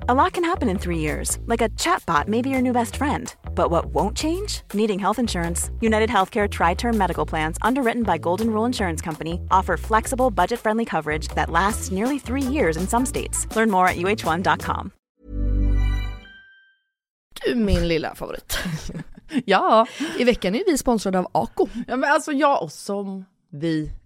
A lot can happen in three years, like a chatbot may be your new best friend. But what won't change? Needing health insurance. United Healthcare Tri Term Medical Plans, underwritten by Golden Rule Insurance Company, offer flexible, budget friendly coverage that lasts nearly three years in some states. Learn more at uh1.com. Du min lilla favorit. Ja. I veckan är vi sponsrade av Ako. ja, men alltså jag och som vi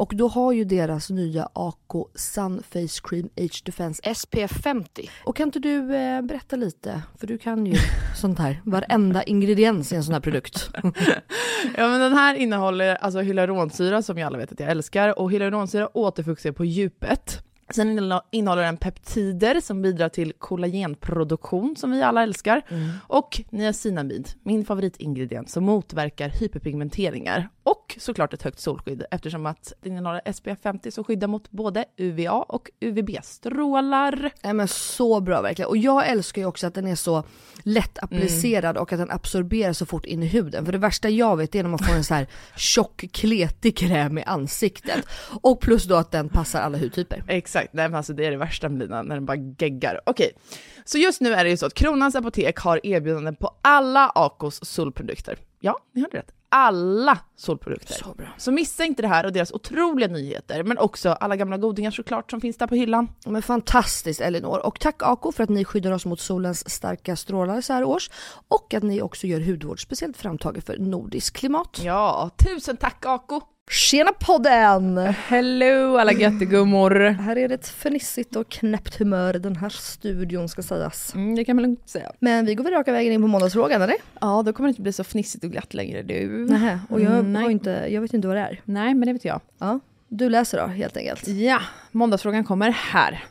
Och då har ju deras nya AK Sun Face Cream Age Defense SPF 50. Och kan inte du eh, berätta lite, för du kan ju sånt här, varenda ingrediens i en sån här produkt. Ja men den här innehåller alltså hyaluronsyra som jag alla vet att jag älskar och hyaluronsyra återfuktar på djupet. Sen innehå- innehåller den peptider som bidrar till kollagenproduktion som vi alla älskar. Och niacinamid, min favoritingrediens som motverkar hyperpigmenteringar. Och såklart ett högt solskydd eftersom att den innehåller SPF 50 som skyddar mot både UVA och UVB-strålar. Nej men så bra verkligen. Och jag älskar ju också att den är så lätt applicerad och att den absorberar så fort in i huden. För det värsta jag vet är när man får en så här tjock kletig kräm i ansiktet. Och plus då att den passar alla hudtyper. Exakt, nej men alltså det är det värsta med Lina, när den bara geggar. Okej, så just nu är det ju så att Kronans Apotek har erbjudanden på alla Acos solprodukter. Ja, ni hörde rätt. Alla solprodukter. Så bra. Så missa inte det här och deras otroliga nyheter, men också alla gamla godingar såklart som finns där på hyllan. Men fantastiskt Elinor. Och tack Ako för att ni skyddar oss mot solens starka strålar så här års. Och att ni också gör hudvård speciellt framtaget för nordiskt klimat. Ja, tusen tack Ako! Tjena podden! Hello alla göttegummor! Här är det ett fnissigt och knäppt humör den här studion ska sägas. Mm, det kan man lugnt säga. Men vi går väl raka vägen in på måndagsfrågan eller? Ja, då kommer det inte bli så fnissigt och glatt längre du. Nähä, och jag, Mm, nej. har inte, jag vet inte vad det är. Nej, men det vet jag. Ja, du läser då helt enkelt. Ja, måndagsfrågan kommer här.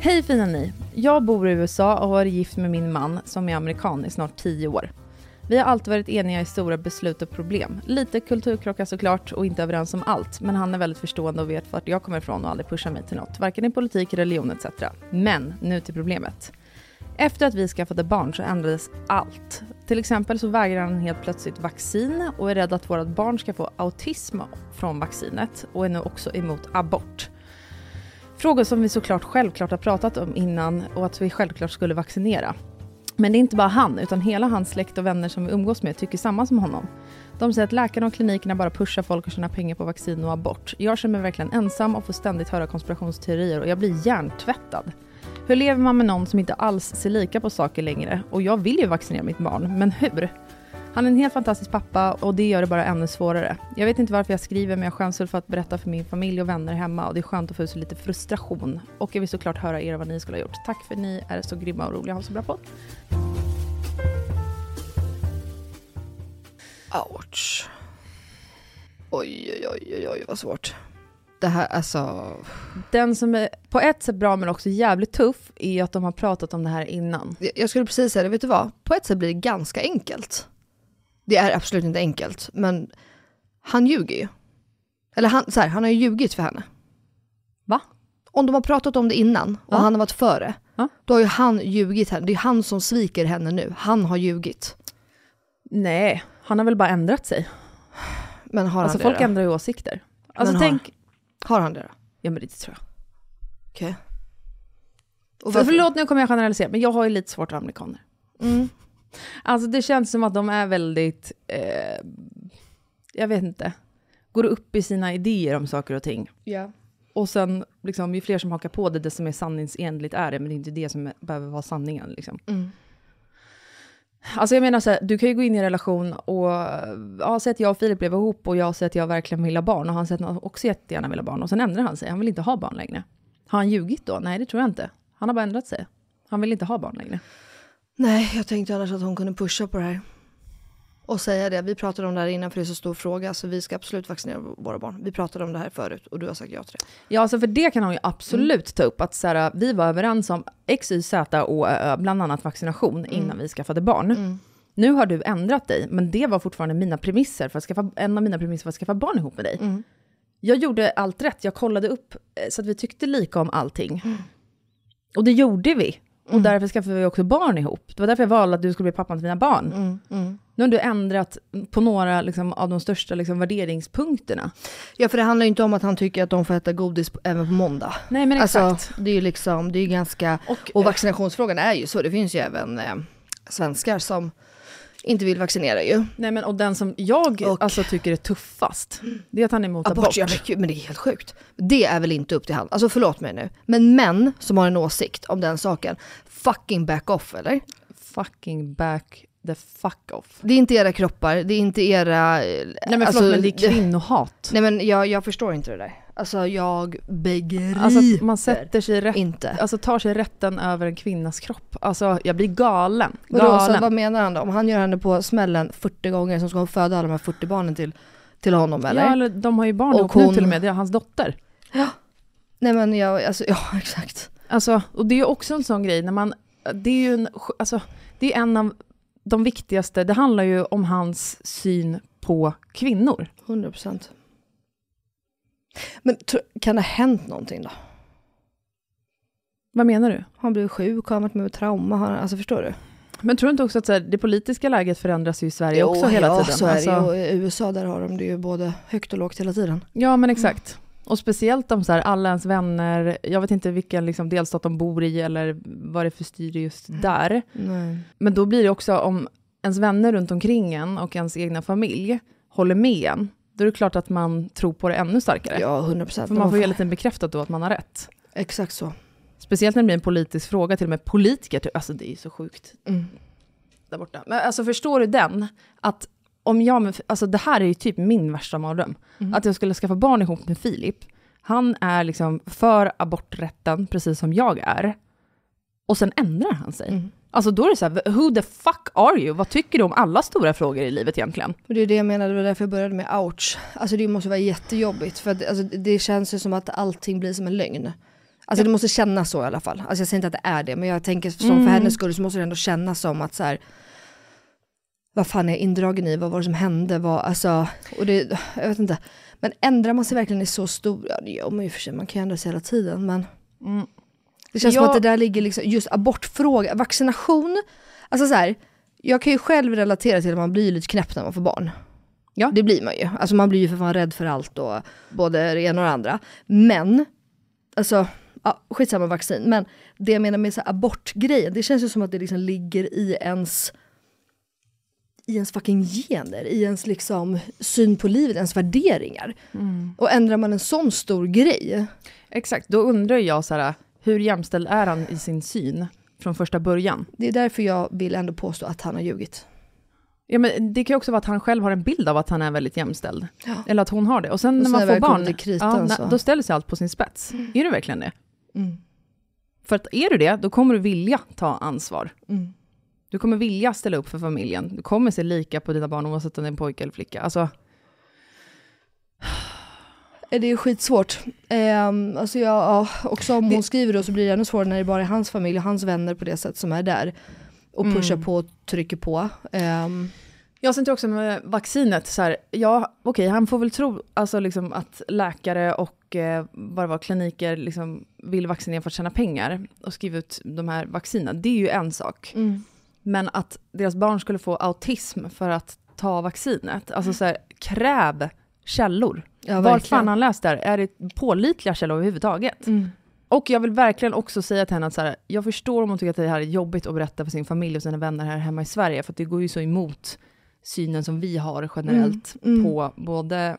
Hej fina ni! Jag bor i USA och har varit gift med min man som är amerikan i snart 10 år. Vi har alltid varit eniga i stora beslut och problem. Lite kulturkrockar såklart och inte överens om allt, men han är väldigt förstående och vet vart jag kommer ifrån och aldrig pushar mig till något, varken i politik, religion etc. Men nu till problemet. Efter att vi skaffade barn så ändrades allt. Till exempel så vägrar han helt plötsligt vaccin och är rädd att vårt barn ska få autism från vaccinet och är nu också emot abort. Frågor som vi såklart självklart har pratat om innan och att vi självklart skulle vaccinera. Men det är inte bara han, utan hela hans släkt och vänner som vi umgås med tycker samma som honom. De säger att läkarna och klinikerna bara pushar folk att tjäna pengar på vaccin och abort. Jag känner mig verkligen ensam och får ständigt höra konspirationsteorier och jag blir hjärntvättad. Hur lever man med någon som inte alls ser lika på saker längre? Och jag vill ju vaccinera mitt barn, men hur? Han är en helt fantastisk pappa och det gör det bara ännu svårare. Jag vet inte varför jag skriver men jag skäms väl för att berätta för min familj och vänner hemma och det är skönt att få ut lite frustration. Och jag vill såklart höra er vad ni skulle ha gjort. Tack för att ni är så grymma och roliga och har så bra podd. Ouch. Oj, oj, oj, oj, oj vad svårt. Det här, alltså... Den som är på ett sätt bra men också jävligt tuff är att de har pratat om det här innan. Jag- Jag skulle precis säga det, vet du vad? På ett sätt blir det ganska enkelt. Det är absolut inte enkelt, men han ljuger ju. Eller han, så här, han har ju ljugit för henne. Va? om de har pratat om det innan och Ja. han har varit före, Ja. då har ju han ljugit henne. Det är han som sviker henne nu. Han har ljugit. Nej, han har väl bara ändrat sig. Men har Alltså han folk det då? ändrar ju åsikter. Alltså Men har- tänk, Har han det då? ja men det tror jag. Okej. Och För, förlåt nu kommer jag generalisera, men jag har ju lite svårt för amerikaner. Mm. Alltså det känns som att de är väldigt, eh, jag vet inte, går upp i sina idéer om saker och ting. Ja. Och sen, liksom, ju fler som hakar på det, desto mer sanningsenligt är det, men det är inte det som behöver vara sanningen. Liksom. Mm. Alltså jag menar så här, du kan ju gå in i en relation och ja, säg att jag och Filip blev ihop och jag säger att jag verkligen vill ha barn och han säger att han också jättegärna vill ha barn och sen ändrar han sig, han vill inte ha barn längre. Har han ljugit då? Nej, det tror jag inte. Han har bara ändrat sig. Han vill inte ha barn längre. Nej, jag tänkte annars att hon kunde pusha på det här. Och säga det. Vi pratade om det här innan för det är så stor fråga så vi ska absolut vaccinera våra barn. Vi pratade om det här förut och du har sagt ja till det. Ja, alltså för det kan hon ju absolut ta upp, att så här, vi var överens om X, Y, Z och Ö, bland annat vaccination innan vi skaffade barn. Nu har du ändrat dig, men det var fortfarande mina premisser för att skaffa, en av mina premisser för att skaffa barn ihop med dig. Jag gjorde allt rätt, jag kollade upp eh, så att vi tyckte lika om allting. Och det gjorde vi. Och därför skaffade vi också barn ihop. Det var därför jag valde att du skulle bli pappan till mina barn. Nu har du ändrat på några liksom, av de största liksom, värderingspunkterna. Ja för det handlar ju inte om att han tycker att de får äta godis även på måndag. Nej men exakt. Alltså det är ju liksom, det är ganska, Och- och, vaccinationsfrågan är ju så, det finns ju även eh, svenskar som inte vill vaccinera ju. Nej men och den som jag Och- alltså, tycker är tuffast, det är att han är emot abort. Abort, ja, men, men det är helt sjukt. Det är väl inte upp till han, alltså förlåt mig nu. Men män som har en åsikt om den saken, fucking back off eller? Fucking back the fuck off. Det är inte era kroppar, det är inte era... eh, Nej men förlåt men det är kvinnohat. Nej men jag, jag förstår inte det där. Alltså jag begriper Alltså man sätter sig rätt, inte. alltså tar sig rätten över en kvinnas kropp. Alltså jag blir galen. Vadå, så Galen. vad menar han då? Om han gör henne på smällen 40 gånger så ska hon föda alla de här 40 barnen till, till honom eller? Ja eller de har ju barn Och ihop nu hon- till och med, det är hans dotter. Nej men jag, alltså ja exakt. Alltså, och det är också en sån grej när man, det är ju en, alltså, det är en av de viktigaste, det handlar ju om hans syn på kvinnor. 100%. Men kan det ha hänt någonting då? Vad menar du? Har han blivit sjuk? Har han varit med om trauma? Han, alltså förstår du? Men tror du inte också att så här, det politiska läget förändras ju i Sverige också hela ja, tiden? så är det. Alltså- Och I USA där har de det ju både högt och lågt hela tiden. Ja, men exakt. Och speciellt om så här, alla ens vänner, jag vet inte vilken liksom, delstat de bor i eller vad det är för styre just där. Nej. Men då blir det också om ens vänner runt omkring en och ens egna familj håller med en, då är det klart att man tror på det ännu starkare. Ja, 100 procent. För man får ju hela tiden bekräftat då att man har rätt. Exakt så. Speciellt när det blir en politisk fråga, till och med politiker, typ, alltså det är ju så sjukt Mm. där borta. Men alltså förstår du den? Att om jag, alltså det här är ju typ min värsta mardröm. Mm. Att jag skulle skaffa barn ihop med Filip. Han är liksom för aborträtten, precis som jag är. Och sen ändrar han sig. Mm. Alltså då är det så här, who the fuck are you? Vad tycker du om alla stora frågor i livet egentligen? Och det är det jag menade, det var därför jag började med ouch. Alltså det måste vara jättejobbigt för att, alltså, det känns ju som att allting blir som en lögn. Alltså det måste kännas så i alla fall. Alltså jag säger inte att det är det, men jag tänker som Mm. för hennes skull så måste det ändå kännas som att så här, vad fan är jag indragen i, vad var det som hände, vad, alltså, och det, jag vet inte. Men ändrar man sig verkligen i så stor, ja det gör man ju för sig, man kan ju ändra sig hela tiden, men Mm. Det känns som Jag- att det där ligger liksom, just abortfråga, vaccination, alltså så här, jag kan ju själv relatera till att man blir lite knäpp när man får barn. Ja. Det blir man ju. Alltså man blir ju för fan rädd för allt och både det ena och det andra. Men, alltså, ja, skitsamma vaccin. Men det jag menar med så här abortgrejen, det känns ju som att det liksom ligger i ens i ens fucking gener, i ens liksom syn på livet, ens värderingar. Och ändrar man en sån stor grej, Exakt, då undrar jag så här, hur jämställd är han i sin syn från första början? det är därför jag vill ändå påstå att han har ljugit. Ja, men det kan ju också vara att han själv har en bild av att han är väldigt jämställd. Ja. Eller att hon har det. Och sen Och när sen man när får väl kommer barn, kritan ja, då ställer sig allt på sin spets. Är det verkligen det? Mm. För att är du det, då kommer du vilja ta ansvar. Mm. Du kommer vilja ställa upp för familjen. Du kommer se lika på dina barn oavsett om det är en pojke eller flicka. Alltså, Det är skitsvårt. Um, alltså jag, ja, också om hon skriver då så blir det ännu svårare när det bara är hans familj och hans vänner på det sätt som är där. Och pushar Mm. på och trycker på. Ehm, Jag tänkte också med vaccinet, så här, ja okej, han får väl tro alltså, liksom, att läkare och eh, vad det var, kliniker liksom, vill vaccinera för att tjäna pengar och skriva ut de här vaccinen. Det är ju en sak. Mm. Men att deras barn skulle få autism för att ta vaccinet, alltså så här, kräv källor. Ja, Var fan han läst det här? Är det pålitliga källor överhuvudtaget? Mm. Och jag vill verkligen också säga till henne att så här, jag förstår om hon tycker att det här är jobbigt att berätta för sin familj och sina vänner här hemma i Sverige, för att det går ju så emot synen som vi har generellt Mm, mm. på både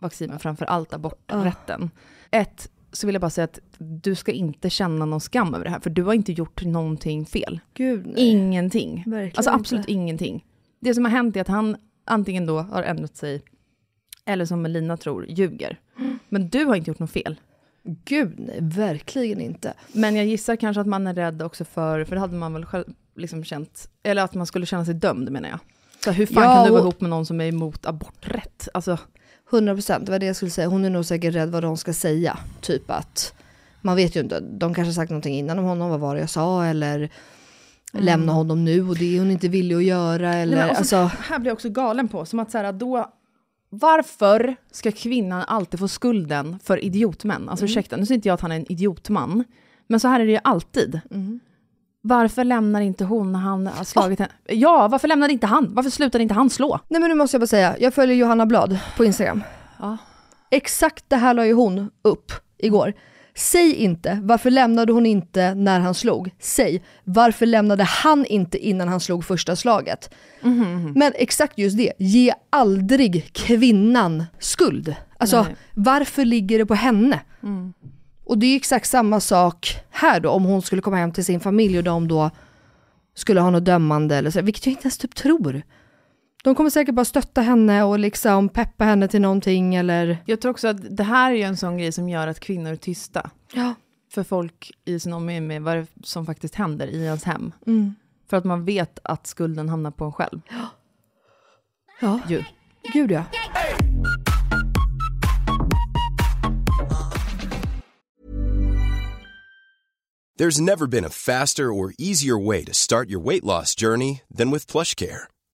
vaccin, men framför allt aborträtten. Ett, så vill jag bara säga att du ska inte känna någon skam över det här, för du har inte gjort någonting fel. Gud nej. Ingenting. Verkligen Alltså absolut inte. ingenting. Det som har hänt är att han antingen då har ändrat sig, eller som Melina tror, ljuger. Men du har inte gjort något fel. Gud nej, verkligen inte. Men jag gissar kanske att man är rädd också för, för det hade man väl själv liksom känt, eller att man skulle känna sig dömd menar jag. Så hur fan Ja, kan du vara och- ihop med någon som är emot aborträtt? Alltså, 100 procent, det var det jag skulle säga. Hon är nog säkert rädd vad de ska säga. Typ att, man vet ju inte, de kanske sagt någonting innan om honom, vad var det jag sa, eller lämna honom nu och det är hon inte villig att göra. Eller, Nej, också- alltså, här blir jag också galen på, som att så här, då, varför ska kvinnan alltid få skulden för idiotmän? Alltså ursäkta, nu säger inte jag att han är en idiotman, men så här är det ju alltid. Varför lämnar inte hon när han har slagit henne? Ja, varför lämnade inte han? Varför slutade inte han slå? nej men nu måste jag bara säga, jag följer Johanna Blad på Instagram. Ja. Exakt det här la ju hon upp igår. Säg inte, varför lämnade hon inte när han slog? Säg, varför lämnade han inte innan han slog första slaget? Men exakt just det, ge aldrig kvinnan skuld. Alltså, Nej. varför ligger det på henne? Och det är exakt samma sak här då, om hon skulle komma hem till sin familj och de då skulle ha något dömande eller så, vilket jag inte ens typ tror. De kommer säkert bara stötta henne och liksom peppa henne till någonting eller... Jag tror också att det här är ju en sån grej som gör att kvinnor är tysta. Ja. För folk i sin omgivning med vad det som faktiskt händer i ens hem. Mm. För att man vet att skulden hamnar på en själv. Ja, Ju. gud ja. There's never been a faster or easier way to start your weight loss journey than with PlushCare.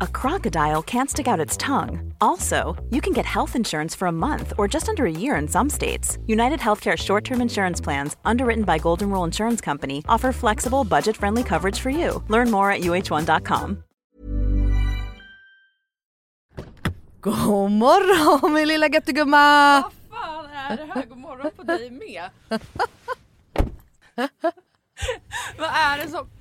a crocodile can't stick out its tongue. Also, you can get health insurance for a month or just under a year in some states. United Healthcare short term insurance plans, underwritten by Golden Rule Insurance Company, offer flexible, budget friendly coverage for you. Learn more at uh1.com. God morgon min lilla göttegumma! fan är det här? God morgon på dig med. vad, är det som,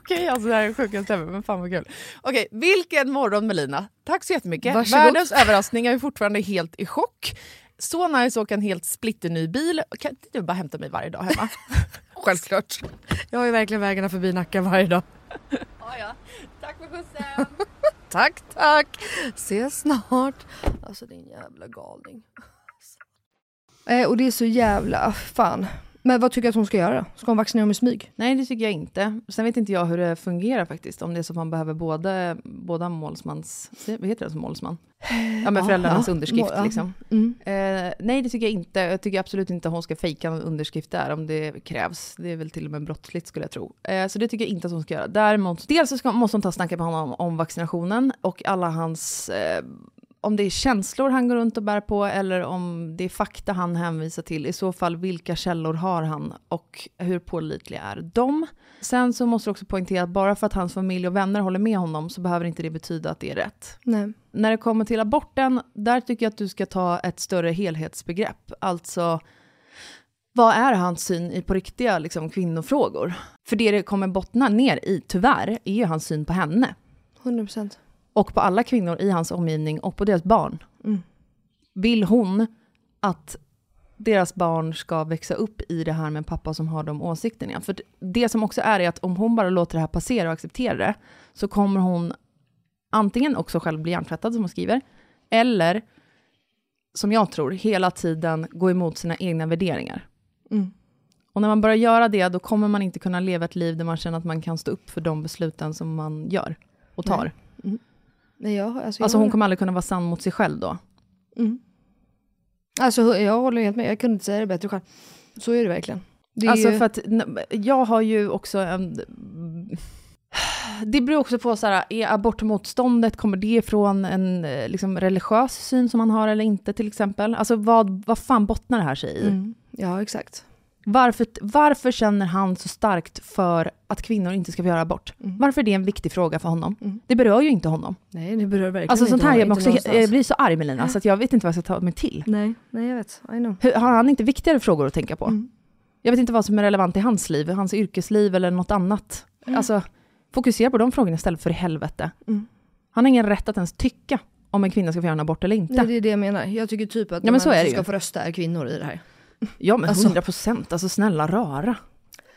Okej, alltså det här är sjukaste ever, men fan vad kul. Okej, vilken morgon Melina. Tack så jättemycket. Varsågod. Världens överraskning, jag är fortfarande helt i chock. Så nice att åka en helt splitterny bil. Kan inte du bara hämta mig varje dag hemma? Självklart. Jag har ju verkligen vägarna förbi Nacka varje dag. ja, ja. Tack för skjutsen. Tack tack! Ses snart. Alltså din jävla galning. Eh, och det är så jävla, fan. Men vad tycker du att hon ska göra? Ska hon vaccinera om i smyg? Nej, det tycker jag inte. Sen vet inte jag hur det fungerar faktiskt. Om det är så att man behöver både, båda målsmans... Vad heter det som målsman? Ja, med föräldrarnas Ja, underskrift ja. liksom. Mm. Eh, nej, det tycker jag inte. Jag tycker absolut inte att hon ska fejka en underskrift där om det krävs. Det är väl till och med brottsligt skulle jag tro. Eh, så det tycker jag inte att hon ska göra. Däremot, dels så ska, måste hon ta och snacka med honom om vaccinationen och alla hans eh, om det är känslor han går runt och bär på eller om det är fakta han hänvisar till. I så fall, vilka källor har han och hur pålitliga är de? Sen så måste du också poängtera att bara för att hans familj och vänner håller med honom så behöver inte det betyda att det är rätt. Nej. När det kommer till aborten, där tycker jag att du ska ta ett större helhetsbegrepp. Alltså, vad är hans syn i på riktiga liksom, kvinnofrågor? För det det kommer bottna ner i, tyvärr, är ju hans syn på henne. 100 procent. Och på alla kvinnor i hans omgivning och på deras barn. Mm. Vill hon att deras barn ska växa upp i det här med en pappa som har de åsikterna? För det som också är, är att om hon bara låter det här passera och accepterar det, så kommer hon antingen också själv bli hjärntvättad, som hon skriver, eller, som jag tror, hela tiden gå emot sina egna värderingar. Mm. Och när man börjar göra det, då kommer man inte kunna leva ett liv där man känner att man kan stå upp för de besluten som man gör och tar. Nej. Nej, jag, alltså, jag, Alltså hon kommer aldrig kunna vara sann mot sig själv då. Mm. Alltså jag håller helt med, jag kunde inte säga det bättre själv. Så är det verkligen. Det är Alltså ju, för att jag har ju också en... Det beror också på så här, är abortmotståndet, kommer det ifrån en eh, liksom, religiös syn som man har eller inte till exempel? Alltså vad, vad fan bottnar det här sig i? mm, ja, exakt. Varför, varför känner han så starkt för att kvinnor inte ska få göra abort? Mm. Varför är det en viktig fråga för honom? Mm. Det berör ju inte honom. Nej, det berör verkligen Alltså sånt här honom, inte också, någonstans. jag blir så arg Melina, så att jag vet inte vad jag ska ta mig till. Nej, nej jag vet. I know. Hur, har han inte viktigare frågor att tänka på? Mm. Jag vet inte vad som är relevant i hans liv, hans yrkesliv eller något annat. Alltså, fokusera på de frågorna istället för i helvete. Mm. Han har ingen rätt att ens tycka om en kvinna ska få göra en abort eller inte. Nej, det är det jag menar. Jag tycker typ att Ja, de men så är som ska få rösta är kvinnor i det här. Ja men alltså- 100 procent, alltså snälla rara.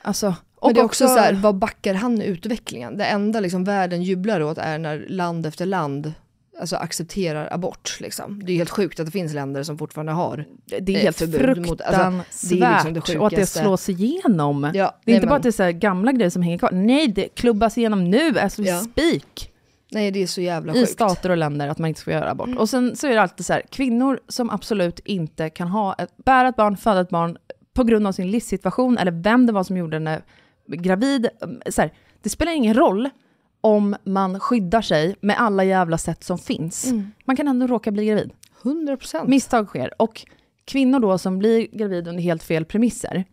Alltså, och Men det är också, så här, vad backar han utvecklingen? Det enda liksom världen jublar åt är när land efter land alltså, accepterar abort. Liksom. Det är helt sjukt att det finns länder som fortfarande har. det är eh, helt förbud mot- alltså, fruktansvärt det är liksom det och att det slås igenom. Ja, det är nej, inte bara men- att det är så gamla grejer som hänger kvar. Nej, det klubbas igenom nu as we Ja. speak. Nej, det är så jävla i sjukt. stater och länder att man inte ska göra abort. Och sen så är det alltid så här, kvinnor som absolut inte kan ha ett, bära ett barn, föda ett barn på grund av sin livssituation eller vem det var som gjorde henne gravid. Så här, det spelar ingen roll om man skyddar sig med alla jävla sätt som finns. Mm. Man kan ändå råka bli gravid. 100 procent. Misstag sker. Och kvinnor då som blir gravid under helt fel premisser.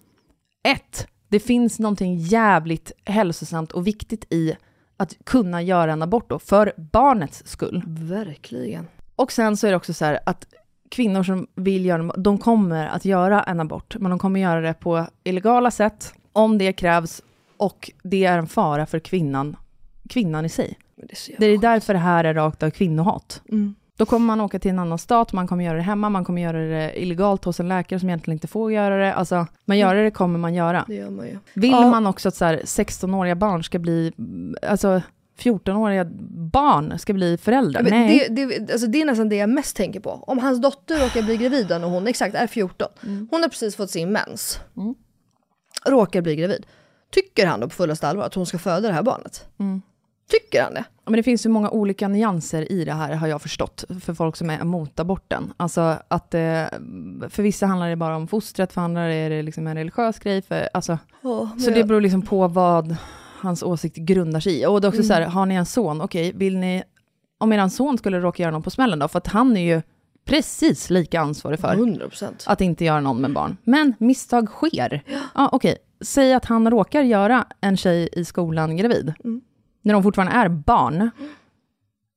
Ett, det finns någonting jävligt hälsosamt och viktigt i att kunna göra en abort då, för barnets skull. Verkligen. Och sen så är det också så här att kvinnor som vill göra de kommer att göra en abort, men de kommer göra det på illegala sätt, om det krävs, och det är en fara för kvinnan, kvinnan i sig. Det är, Det är därför det här är rakt av kvinnohat. Mm. Då kommer man åka till en annan stat, man kommer göra det hemma, man kommer göra det illegalt hos en läkare som egentligen inte får göra det. Alltså, men göra det kommer man göra. Det gör man ju. Vill Ja. man också att så här, 16-åriga barn ska bli, alltså 14-åriga barn ska bli föräldrar? Men Nej. det, det, alltså det är nästan det jag mest tänker på. Om hans dotter råkar bli gravid när hon exakt är 14. Hon har precis fått sin mens. Mm. Råkar bli gravid. Tycker han då på fullaste allvar att hon ska föda det här barnet? Mm. Tycker han det? Men det finns ju många olika nyanser i det här, har jag förstått, för folk som är emot aborten. Alltså att eh, för vissa handlar det bara om fostret, för andra är det liksom en religiös grej. För, alltså, så det beror liksom på vad hans åsikt grundar sig i. Och det är också så här, har ni en son, okej, vill ni, om er son skulle råka göra någon på smällen då, för att han är ju precis lika ansvarig för 100 procent. att inte göra någon med barn. Men misstag sker. Ja, okej, säg att han råkar göra en tjej i skolan gravid, Mm. När de fortfarande är barn.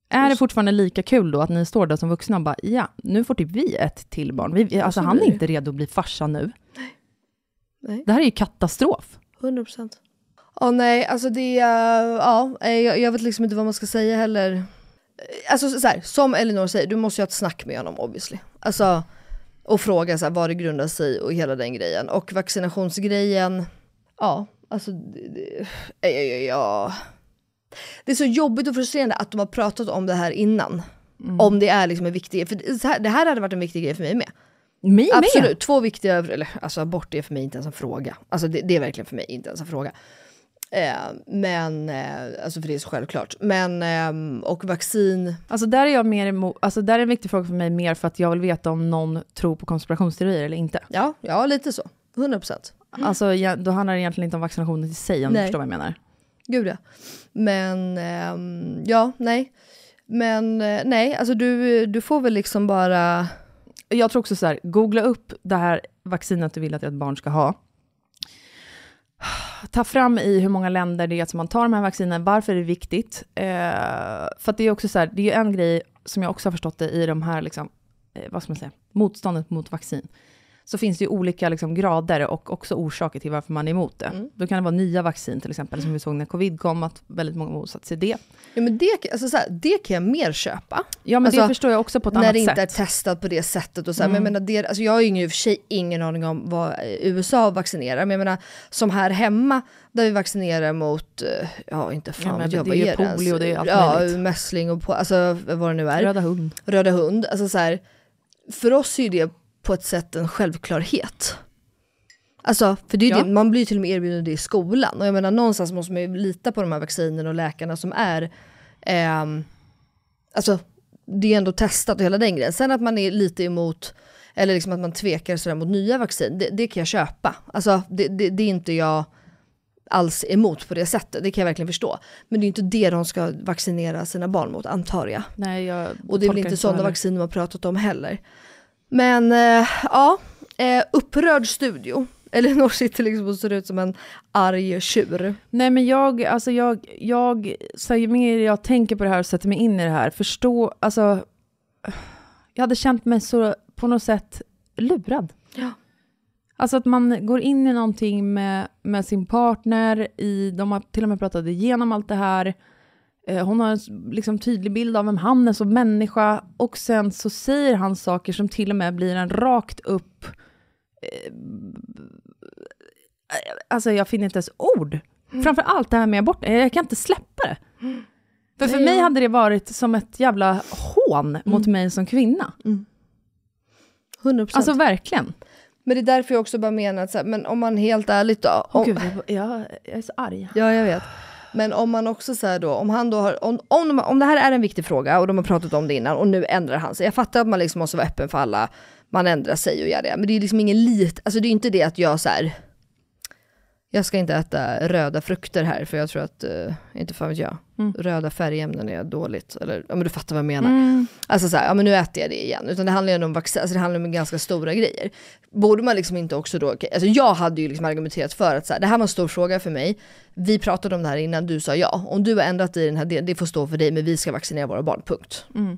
Är det fortfarande lika kul då att ni står där som vuxna och bara, ja, nu får typ vi ett till barn. Vi, alltså så han är inte redo att bli farsa nu. Nej. Det här är ju katastrof. 100 procent. Ja nej, alltså det, ja, eh, jag, jag vet liksom inte vad man ska säga heller. Eh, Alltså så här, som Elinor säger, du måste ju ha ett snack med honom obviously. Alltså, och fråga så här, vad det grundar sig i och hela den grejen. Och vaccinationsgrejen, ja, alltså, ja, ja, ja. Det är så jobbigt och frustrerande att de har pratat om det här innan. Om det är liksom en viktig grej, för här, det här hade varit en viktig grej för mig med. Mig Absolut, med. två viktiga, eller alltså abort är för mig inte ens en fråga. Alltså det, det är verkligen för mig inte ens en fråga. Eh, men, eh, alltså för det är så självklart. Men, ehm, och vaccin, Alltså där är jag mer emot, alltså där är en viktig fråga för mig mer för att jag vill veta om någon tror på konspirationsteorier eller inte. ja, ja lite så. 100 procent. Alltså då handlar det egentligen inte om vaccinationen i sig, om Nej. du förstår vad jag menar. Gud ja. Men, eh, ja, nej. Men eh, nej, alltså du, du får väl liksom bara... Jag tror också så här, googla upp det här vaccinet du vill att ett barn ska ha. Ta fram i hur många länder det är som man tar de här vaccinen, varför är det viktigt? Eh, för att det är också så här, det är ju en grej som jag också har förstått det i de här, liksom, eh, vad ska man säga, motståndet mot vaccin så finns det ju olika liksom, grader och också orsaker till varför man är emot det. Mm. Då kan det vara nya vaccin till exempel, som vi såg när covid kom, att väldigt många motsatte sig det. Ja men det, alltså, så här, det kan jag mer köpa. Ja men alltså, det förstår jag också på ett annat sätt. När det inte är testat på det sättet. Och så här, mm. men jag, menar, det, alltså, jag har ju i och för sig ingen aning om vad USA vaccinerar, men jag menar som här hemma, där vi vaccinerar mot, eh, ja inte fan ja, jag, vad är det? polio, det är allt Ja, möjligt. mässling och på, alltså vad det nu är. Röda hund. Röda hund, alltså så här, för oss är det på ett sätt en självklarhet. Alltså, för det är ja. det, man blir till och med erbjuden det i skolan. Och jag menar någonstans måste man ju lita på de här vaccinerna och läkarna som är, eh, alltså det är ändå testat och hela den grejen. Sen att man är lite emot, eller liksom att man tvekar sådär mot nya vaccin, det, det kan jag köpa. Alltså det, det, det, är inte jag alls emot på det sättet, det kan jag verkligen förstå. Men det är inte det de ska vaccinera sina barn mot, antar jag. Nej, jag och det är väl inte sådana vacciner man pratat om heller. Men äh, ja, äh, upprörd studio. Elinor sitter liksom och ser ut som en arg tjur. Nej men jag, alltså jag, jag, så ju mer jag tänker på det här och sätter mig in i det här, förstå, alltså, jag hade känt mig så på något sätt lurad. Ja. Alltså att man går in i någonting med, med sin partner, i, de har till och med pratat igenom allt det här, eh, hon har en liksom tydlig bild av vem han är som människa, och sen så säger han saker som till och med blir en rakt upp eh, alltså jag finner inte ens ord. Mm. Framför allt det här med abort, jag kan inte släppa det. Mm. För för mig hade det varit som ett jävla hån mm. mot mig som kvinna. Mm. 100%. Alltså verkligen. Men det är därför jag också bara menar att, så här, men om man helt ärligt då. Om, oh, Gud, jag, jag är så arg. Ja, jag vet. Men om man också säger då, om han då har, om, om, de, om det här är en viktig fråga och de har pratat om det innan och nu ändrar han sig. Jag fattar att man liksom måste vara öppen för alla, man ändrar sig och gör det. Men det är liksom ingen lit, alltså det är inte det att jag så här, jag ska inte äta röda frukter här för jag tror att, uh, inte fan vet jag, mm. röda färgämnen är dåligt. Eller, ja men du fattar vad jag menar. Mm. Alltså så här, ja men nu äter jag det igen. Utan det handlar ju om vaccin, alltså det handlar om ganska stora grejer. Borde man liksom inte också då, alltså jag hade ju liksom argumenterat för att så här, det här var en stor fråga för mig. Vi pratade om det här innan, du sa ja. Om du har ändrat i den här delen, det får stå för dig, men vi ska vaccinera våra barn, punkt. Mm.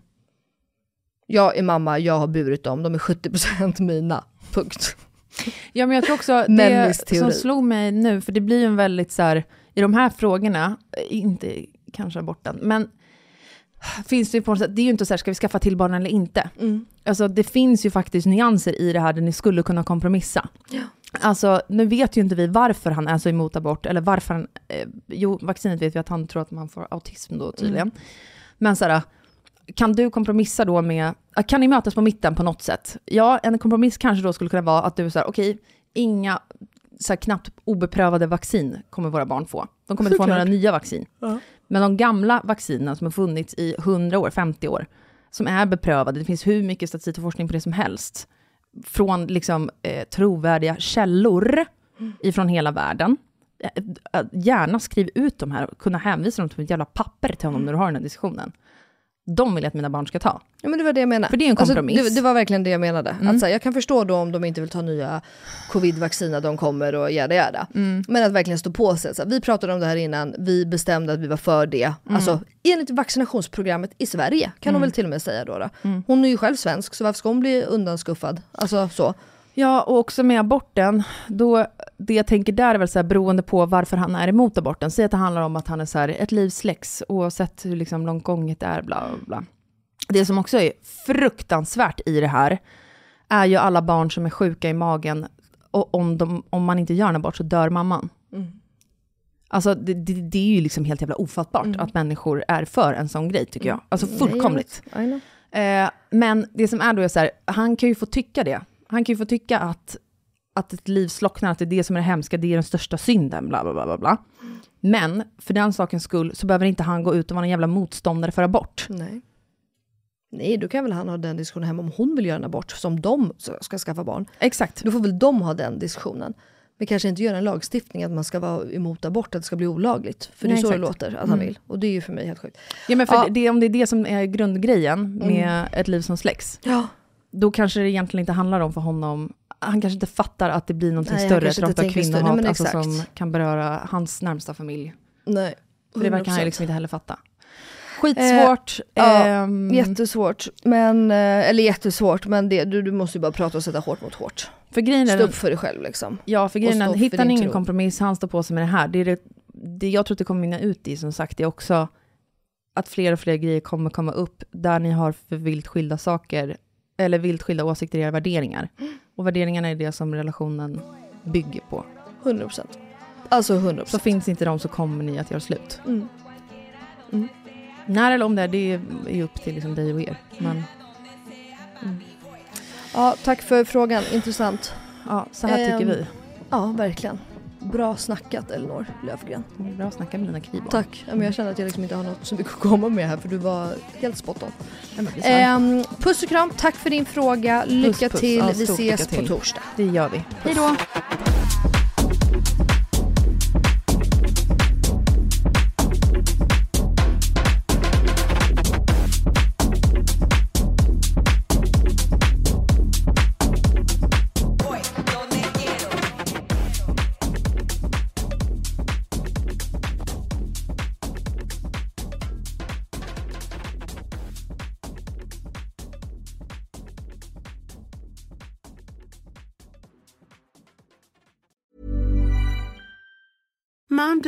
Jag är mamma, jag har burit dem, de är 70% mina, punkt. Ja, men jag tror också det som slog mig nu, för det blir ju en väldigt så här, i de här frågorna, inte kanske aborten, men finns det ju på något sätt, det är ju inte så här, ska vi skaffa till barn eller inte? Mm. Alltså det finns ju faktiskt nyanser i det här där ni skulle kunna kompromissa. Ja. Alltså, nu vet ju inte vi varför han är så emot abort, eller varför han, eh, jo, vaccinet vet vi att han tror att man får autism då tydligen. Mm. Men så här, kan du kompromissa då med, kan ni mötas på mitten på något sätt? Ja, en kompromiss kanske då skulle kunna vara att du säger, okej, okay, inga så här, knappt obeprövade vaccin kommer våra barn få. De kommer inte få några nya vaccin. Ja. Men de gamla vaccinerna som har funnits i 100 år, 50 år, som är beprövade, det finns hur mycket statistik och forskning på det som helst, från liksom, eh, trovärdiga källor mm. ifrån hela världen. Eh, gärna skriv ut de här och kunna hänvisa dem till ett jävla papper till honom mm. när du har den här diskussionen de vill jag att mina barn ska ta. Ja men det var det jag menade. För det är en kompromiss. Alltså, det, det, var verkligen det jag menade. Mm. Att, här, jag kan förstå då om de inte vill ta nya covid-vaccin de kommer och jada jada. Mm. Men att verkligen stå på sig. Så här, vi pratade om det här innan, vi bestämde att vi var för det. Mm. Alltså enligt vaccinationsprogrammet i Sverige kan hon mm. väl till och med säga då. då. Mm. Hon är ju själv svensk så varför ska hon bli undanskuffad? Alltså så. Ja, och också med aborten, då, det jag tänker där är väl så här, beroende på varför han är emot aborten. Säg att det handlar om att han är så här, ett liv släcks, oavsett hur liksom långt gånget är, bla bla det som också är fruktansvärt i det här, är ju alla barn som är sjuka i magen, och om, de, om man inte gör en abort så dör mamman. Mm. Alltså det, det, det, är ju liksom helt jävla ofattbart mm. att människor är för en sån grej, tycker jag. Alltså mm. fullkomligt. Eh, men det som är då är så här, han kan ju få tycka det. Han kan ju få tycka att, att ett liv slocknar, att det är det som är det hemska, det är den största synden, bla bla bla. bla, bla. Men för den sakens skull så behöver inte han gå ut och vara en jävla motståndare för abort. Nej. Nej, då kan väl han ha den diskussionen hemma om hon vill göra en abort, som de ska skaffa barn. Exakt. Då får väl de ha den diskussionen. Vi kanske inte gör en lagstiftning att man ska vara emot abort, att det ska bli olagligt. För det är så det exakt. låter att han Mm. vill. Och det är ju för mig helt sjukt. Ja, men för Ja. Det, om det är det som är grundgrejen med ett liv som släcks, Ja. Då kanske det egentligen inte handlar om för honom, han kanske inte fattar att det blir någonting Nej, större, ett av kvinnohat, Nej, alltså, som kan beröra hans närmsta familj. Nej. För det verkar han ju 100%. liksom inte heller fatta. Skitsvårt. ja, ehm, Jättesvårt. Men, eh, eller jättesvårt, men det, du, du måste ju bara prata och sätta hårt mot hårt. för grejen är, Stå upp för dig själv liksom. ja, för grejen är, hittar ni ingen tro. kompromiss, han står på sig med det här. Det, är det, det jag tror att det kommer mynna ut i, som sagt, det är också att fler och fler grejer kommer komma upp där ni har för vilt skilda saker, eller vilt skilda åsikter era värderingar. Och värderingarna är det som relationen bygger på. 100%. Alltså 100%. Så finns inte de så kommer ni att göra slut. Mm. När eller om det är, det är upp till liksom dig och er. Men Ja, tack för frågan. Intressant. ja, så här Ehm, tycker vi. Ja, verkligen. Bra snackat Elinor Löfgren. Bra att snacka med Lina Kriborn. Tack. Men jag känner att jag liksom inte har något så mycket att komma med här för du var helt spot on. Ehm, puss och kram, tack för din fråga. Lycka puss. till, Ja, vi ses på torsdag. Det gör vi. Hej då!